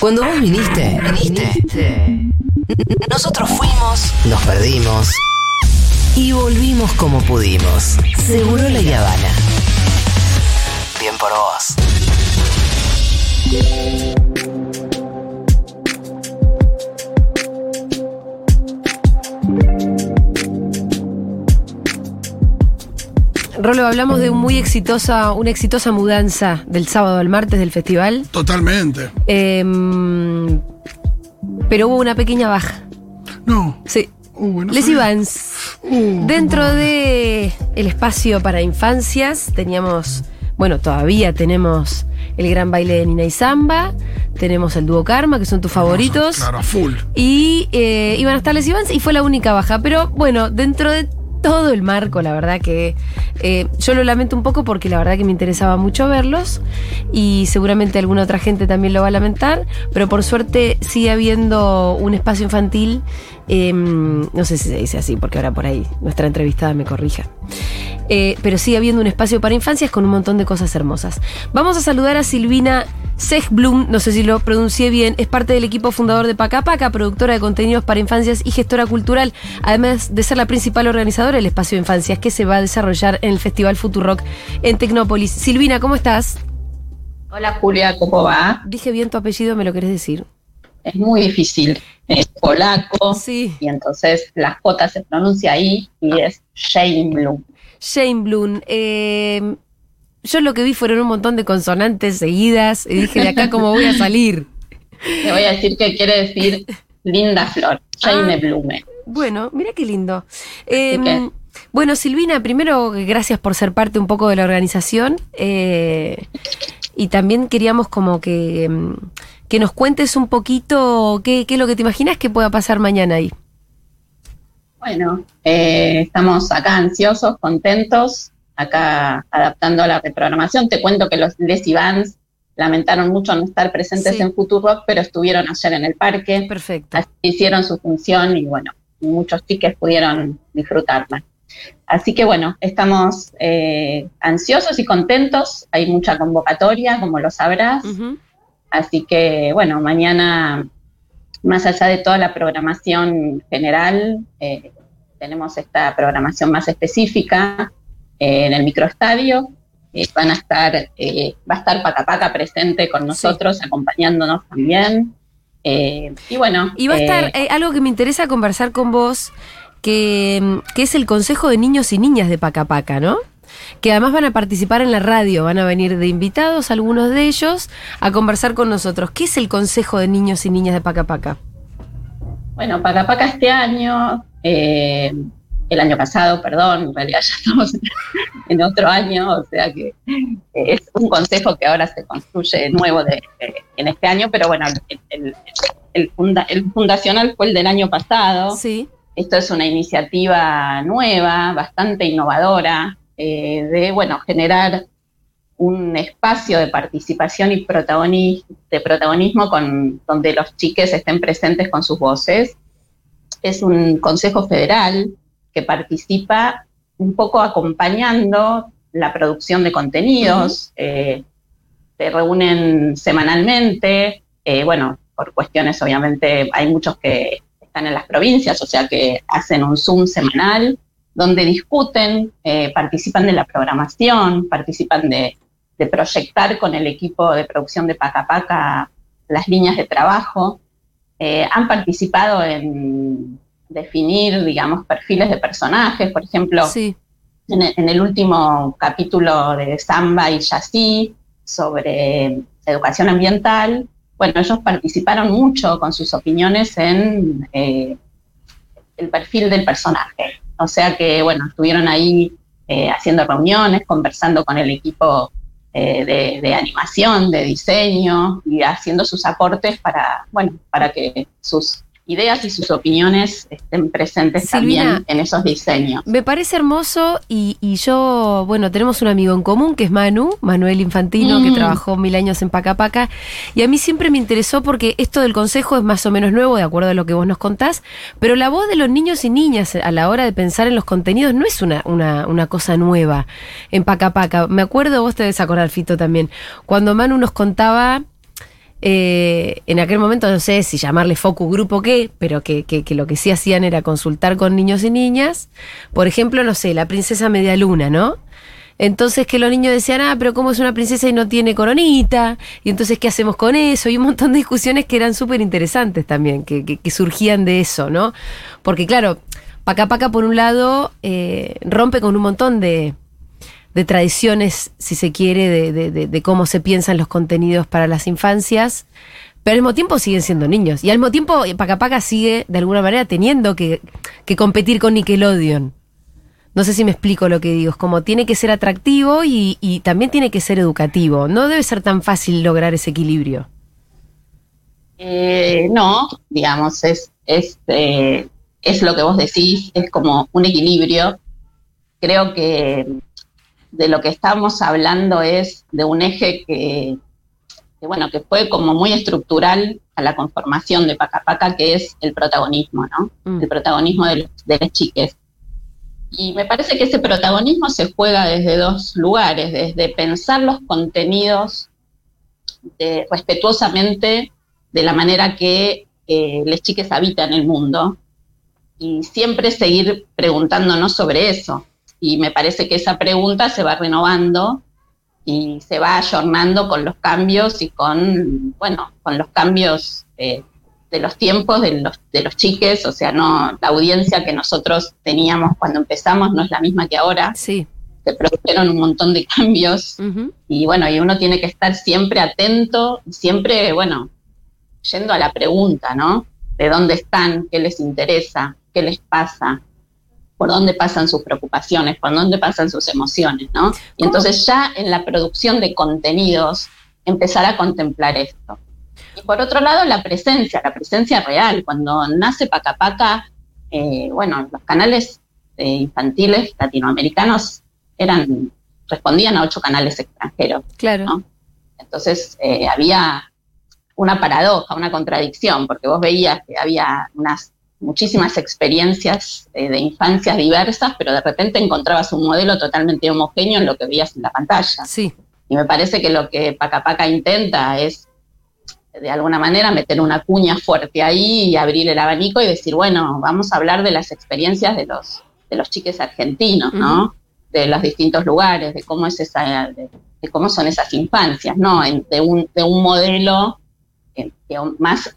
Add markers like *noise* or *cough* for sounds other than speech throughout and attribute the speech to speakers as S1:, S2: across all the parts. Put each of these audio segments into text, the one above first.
S1: Cuando vos viniste, viniste. Nosotros fuimos, nos perdimos y volvimos como pudimos. Seguro la Habana. Bien por vos.
S2: Rolo, hablamos de un muy exitosa, una exitosa mudanza del sábado al martes del festival.
S3: Totalmente.
S2: Em, pero hubo una pequeña baja.
S3: No.
S2: Sí.
S3: Uh, no
S2: Les. Ivans.
S3: Uh,
S2: Dentro de el espacio para infancias teníamos, bueno, todavía tenemos el gran baile de Nina y Samba, tenemos el dúo Karma, que son tus favoritos.
S3: Claro, full.
S2: Y eh, iban a estar Les Ivans y fue la única baja. Pero bueno, dentro de todo el marco, la verdad que eh, yo lo lamento un poco porque la verdad que me interesaba mucho verlos y seguramente alguna otra gente también lo va a lamentar, pero por suerte sigue habiendo un espacio infantil, eh, no sé si se dice así porque ahora por ahí nuestra entrevistada me corrija. Eh, pero sigue habiendo un espacio para infancias con un montón de cosas hermosas. Vamos a saludar a Silvina Sechblum, no sé si lo pronuncié bien, es parte del equipo fundador de Paca Paca, productora de contenidos para infancias y gestora cultural, además de ser la principal organizadora del espacio de infancias que se va a desarrollar en el Festival Futurock en Tecnópolis. Silvina, ¿cómo estás?
S4: Hola Julia, ¿cómo va?
S2: Dije bien tu apellido, ¿me lo querés decir?
S4: Es muy difícil. Es polaco
S2: Sí.
S4: y entonces la J se pronuncia ahí y es Shane Bloom.
S2: Shane Bloom. eh, yo lo que vi fueron un montón de consonantes seguidas y dije, de acá cómo voy a salir. *laughs*
S4: Le voy a decir que quiere decir linda flor, Shane
S2: Ah.
S4: Blume.
S2: Bueno, mira qué lindo. Eh,
S4: que-
S2: bueno, Silvina, primero gracias por ser parte un poco de la organización. eh, y también queríamos como que, mm, que nos cuentes un poquito qué, qué es lo que te imaginas que pueda pasar mañana ahí.
S4: Bueno, eh, estamos acá ansiosos, contentos, acá adaptando la reprogramación. Te cuento que los Les Ivans lamentaron mucho no estar presentes
S2: Sí.
S4: en Futurock, pero estuvieron ayer en el parque.
S2: Perfecto.
S4: Así hicieron su función y bueno, muchos chiques pudieron disfrutarla. Así que bueno, estamos eh, ansiosos y contentos. Hay mucha convocatoria, como lo sabrás. Así que bueno, mañana, más allá de toda la programación general, eh, tenemos esta programación más específica eh, en el microestadio. Van a estar, va a estar Paca Paca presente con nosotros, acompañándonos también. Y bueno,
S2: Y va a estar algo que me interesa conversar con vos, que, que es el Consejo de Niños y Niñas de Paca Paca, ¿no? Que además van a participar en la radio, van a venir de invitados, algunos de ellos, a conversar con nosotros. ¿Qué es el Consejo de Niños y Niñas de Paca Paca?
S4: Bueno, Paca Paca este año, eh, el año pasado, perdón, en realidad ya estamos *laughs* en otro año, o sea que eh, es un consejo que ahora se construye nuevo de, eh, en este año, pero bueno, el, el- el funda- el fundacional fue el del año pasado.
S2: Sí.
S4: Esto es una iniciativa nueva, bastante innovadora, eh, de bueno, generar un espacio de participación y protagoni- de protagonismo con, donde los chiques estén presentes con sus voces. Es un consejo federal que participa un poco acompañando la producción de contenidos. eh, se reúnen semanalmente, eh, bueno, por cuestiones obviamente hay muchos que están en las provincias, o sea que hacen un Zoom semanal donde discuten, eh, participan de la programación, participan de, de proyectar con el equipo de producción de Paca Paca las líneas de trabajo. Eh, han participado en definir, digamos, perfiles de personajes, por ejemplo,
S2: Sí.
S4: en el, en el último capítulo de Samba y Yassi sobre educación ambiental, bueno, ellos participaron mucho con sus opiniones en eh, el perfil del personaje. O sea que, bueno, estuvieron ahí eh, haciendo reuniones, conversando con el equipo eh, de, de animación, de diseño y haciendo sus aportes para, bueno, para que sus ideas y sus opiniones estén presentes
S2: Silvina.
S4: también en esos diseños.
S2: Me parece hermoso y, y yo, bueno, tenemos un amigo en común que es Manu, Manuel Infantino, que
S4: Mm.
S2: trabajó mil años en Paca Paca, y a mí siempre me interesó porque esto del consejo es más o menos nuevo, de acuerdo a lo que vos nos contás, pero la voz de los niños y niñas a la hora de pensar en los contenidos no es una, una, una cosa nueva en Paca Paca. Me acuerdo, vos te debes acordar, Fito, también, cuando Manu nos contaba eh, en aquel momento no sé si llamarle focus grupo qué, pero que, que, lo que sí hacían era consultar con niños y niñas. Por ejemplo, no sé, la princesa media luna, ¿no? Entonces que los niños decían, ah, pero ¿cómo es una princesa y no tiene coronita? Y entonces, ¿qué hacemos con eso? Y un montón de discusiones que eran súper interesantes también, que, que, surgían de eso, ¿no? Porque claro, Paca Paca por un lado eh, rompe con un montón de, de tradiciones, si se quiere, de, de, de, cómo se piensan los contenidos para las infancias, pero al mismo tiempo siguen siendo niños. Y al mismo tiempo Paca Paca sigue, de alguna manera, teniendo que, que competir con Nickelodeon. No sé si me explico lo que digo. Es como tiene que ser atractivo y, y también tiene que ser educativo. No debe ser tan fácil lograr ese equilibrio.
S4: Eh, no, digamos, es, es, eh, es lo que vos decís, es como un equilibrio. Creo que de lo que estamos hablando es de un eje que, bueno, que fue como muy estructural a la conformación de Paca Paca, que es el protagonismo, ¿no? Mm. El protagonismo de, los, de las chiques. Y me parece que ese protagonismo se juega desde dos lugares, desde pensar los contenidos respetuosamente de la manera que eh, las chiques habitan el mundo y siempre seguir preguntándonos sobre eso y me parece que esa pregunta se va renovando y se va ayornando con los cambios y con, bueno, con los cambios eh, de los tiempos de los, de los chiques, o sea, no la audiencia que nosotros teníamos cuando empezamos no es la misma que ahora.
S2: Sí.
S4: Se produjeron un montón de cambios y bueno, y uno tiene que estar siempre atento, siempre, bueno, yendo a la pregunta, ¿no? ¿De dónde están? ¿Qué les interesa? ¿Qué les pasa? Por dónde pasan sus preocupaciones, por dónde pasan sus emociones, ¿no? Y entonces ya en la producción de contenidos empezar a contemplar esto. Y por otro lado, la presencia, la presencia real. Cuando nace Paca Paca, eh, bueno, los canales eh, infantiles latinoamericanos eran, respondían a ocho canales extranjeros.
S2: Claro.
S4: Entonces eh, había una paradoja, una contradicción, porque vos veías que había unas muchísimas experiencias eh, de infancias diversas, pero de repente encontrabas un modelo totalmente homogéneo en lo que veías en la pantalla.
S2: Sí.
S4: Y me parece que lo que Paca Paca intenta es, de alguna manera, meter una cuña fuerte ahí y abrir el abanico y decir, bueno, vamos a hablar de las experiencias de los, de los chiques argentinos, ¿no? De los distintos lugares, de cómo es esa, de, cómo son esas infancias, ¿no? de, un, de un modelo que, más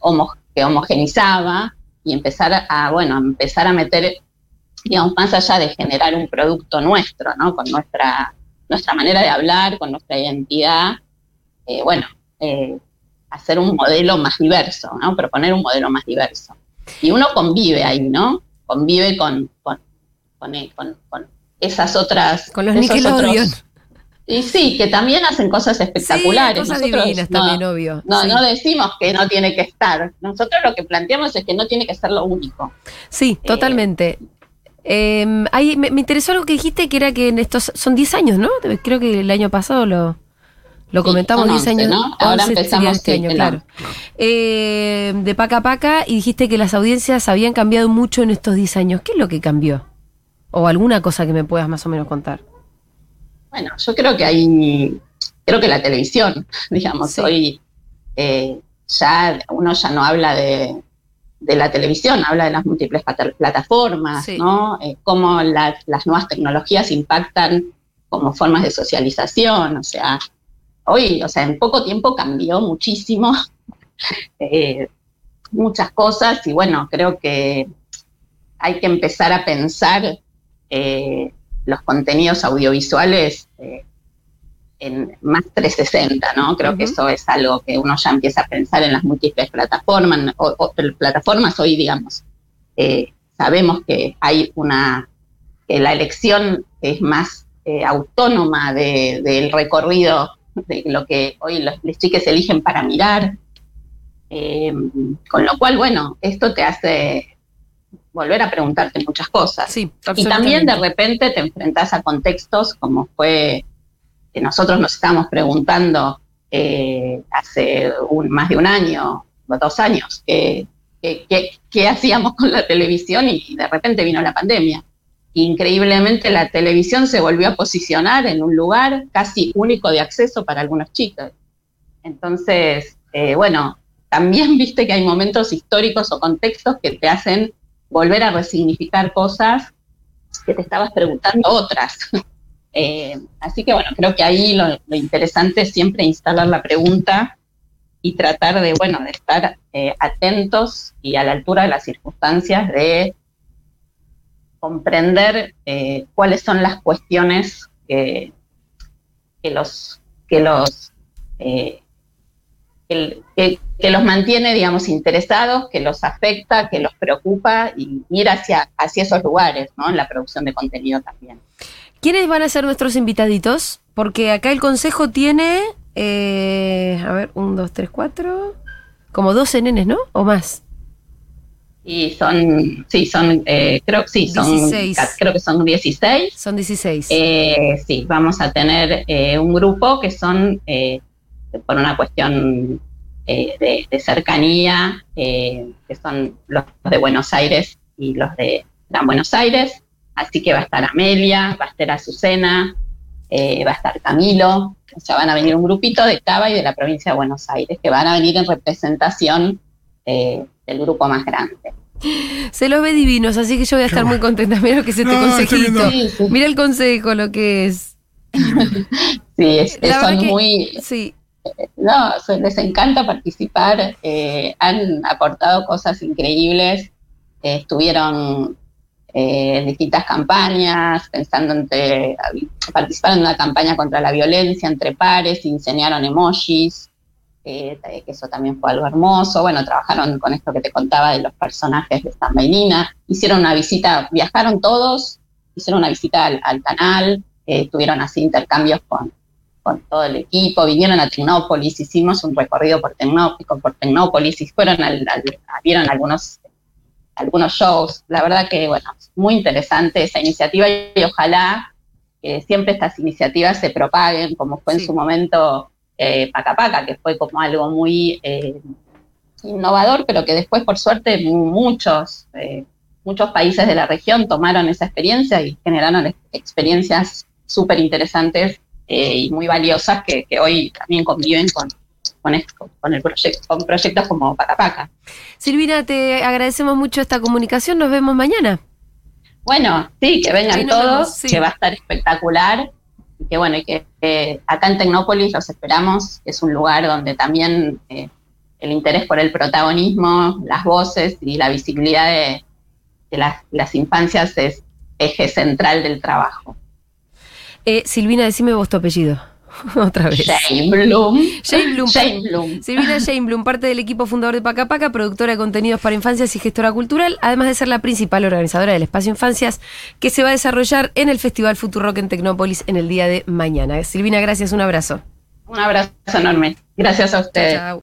S4: que homogenizaba y empezar a, bueno, empezar a meter, digamos, más allá de generar un producto nuestro, ¿no? Con nuestra, nuestra manera de hablar, con nuestra identidad, eh, bueno, eh, hacer un modelo más diverso, ¿no? Proponer un modelo más diverso. Y uno convive ahí, ¿no? Convive con, con, con, eh, esas otras...
S2: Con los Nickelodeon.
S4: Y sí, que también hacen cosas espectaculares.
S2: cosas divinas también, obvio.
S4: No, no decimos que no tiene que estar. Nosotros lo que planteamos es que no tiene que ser lo único.
S2: Sí, eh, totalmente. Em, me, interesó algo que dijiste que era que en estos son 10 años, ¿no? Creo que el año pasado lo, lo comentamos 10 años.
S4: ¿no? Ahora empezamos este año, claro.
S2: Em, de Paca Paca y dijiste que las audiencias habían cambiado mucho en estos 10 años. ¿Qué es lo que cambió? O alguna cosa que me puedas más o menos contar.
S4: Bueno, yo creo que hay, creo que la televisión, *laughs* digamos, hoy eh, ya uno ya no habla de, la televisión, habla de las múltiples plataformas, ¿no? Eh, cómo las nuevas tecnologías impactan como formas de socialización, o sea, hoy, o sea, en poco tiempo cambió muchísimo *laughs* eh, muchas cosas y bueno, creo que hay que empezar a pensar los contenidos audiovisuales eh, en más 360, ¿no? Creo que eso es algo que uno ya empieza a pensar en las múltiples plataformas, o, plataformas hoy, digamos, eh, sabemos que hay una, que la elección es más eh, autónoma del recorrido de lo que hoy los, los chiques eligen para mirar, con lo cual, bueno, esto te hace volver a preguntarte muchas cosas.
S2: y
S4: también de repente te enfrentas a contextos como fue que nosotros nos estábamos preguntando eh, hace un, más de un año dos años qué hacíamos con la televisión y de repente vino la pandemia. Increíblemente la televisión se volvió a posicionar en un lugar casi único de acceso para algunos chicos. Entonces, eh, bueno, también viste que hay momentos históricos o contextos que te hacen volver a resignificar cosas que te estabas preguntando otras. *laughs* Eh, así que bueno, creo que ahí lo, interesante es siempre instalar la pregunta y tratar de, bueno, de estar eh, atentos y a la altura de las circunstancias de comprender eh, cuáles son las cuestiones que, los que los que, los mantiene, digamos, interesados, que los afecta, que los preocupa y ir hacia, hacia esos lugares, ¿no? En la producción de contenido también.
S2: ¿Quiénes van a ser nuestros invitaditos? Porque acá el consejo tiene, eh, a ver, un, dos, tres, cuatro, como 12 nenes, ¿no? ¿O más?
S4: Y son, sí, son, eh, creo, sí, son, creo que son 16.
S2: Son 16.
S4: Eh, sí, vamos a tener un grupo que son por una cuestión eh, de, cercanía, eh, que son los de Buenos Aires y los de Gran Buenos Aires. Así que va a estar Amelia, va a estar Azucena, eh, va a estar Camilo. O sea, van a venir un grupito de Cava y de la provincia de Buenos Aires, que van a venir en representación del grupo más grande.
S2: Se los ve divinos, así que yo voy a estar muy contenta. Mira lo que es este consejito. Mira el consejo, lo que es. *laughs*
S4: sí, es, son muy. Sí no, les encanta participar, eh, han aportado cosas increíbles, eh, estuvieron eh, en distintas campañas, pensando entre, participaron en una campaña contra la violencia entre pares, enseñaron emojis, que eso también fue algo hermoso, bueno, trabajaron con esto que te contaba de los personajes de San Bailina, hicieron una visita, viajaron todos, hicieron una visita al, canal, tuvieron así intercambios con, con todo el equipo, vinieron a Tecnópolis, hicimos un recorrido por, por Tecnópolis y fueron al, vieron algunos, algunos shows. La verdad que, bueno, muy interesante esa iniciativa y ojalá que siempre estas iniciativas se propaguen, como fue en su momento eh, Pacapaca, que fue como algo muy eh, innovador, pero que después, por suerte, muchos, eh, muchos países de la región tomaron esa experiencia y generaron experiencias súper interesantes eh, y muy valiosas que, hoy también conviven con, con, con, el proyecto, con proyectos como Pacapaca.
S2: Silvina, te agradecemos mucho esta comunicación, nos vemos mañana.
S4: Bueno, sí, que vengan todos, que va a estar espectacular y que bueno, y que acá en Tecnópolis los esperamos, es un lugar donde también eh, el interés por el protagonismo, las voces y la visibilidad de, las, las infancias es eje central del trabajo.
S2: Eh, Silvina, decime vos tu apellido. *laughs* Otra vez.
S4: Jane Bloom.
S2: Jane Bloom. Jane Bloom. Silvina Jane Bloom, parte del equipo fundador de Paca Paca, productora de contenidos para infancias y gestora cultural, además de ser la principal organizadora del espacio Infancias, que se va a desarrollar en el Festival Rock en Tecnópolis en el día de mañana. Silvina, gracias, un abrazo.
S4: Un abrazo enorme. Gracias a ustedes. Chao.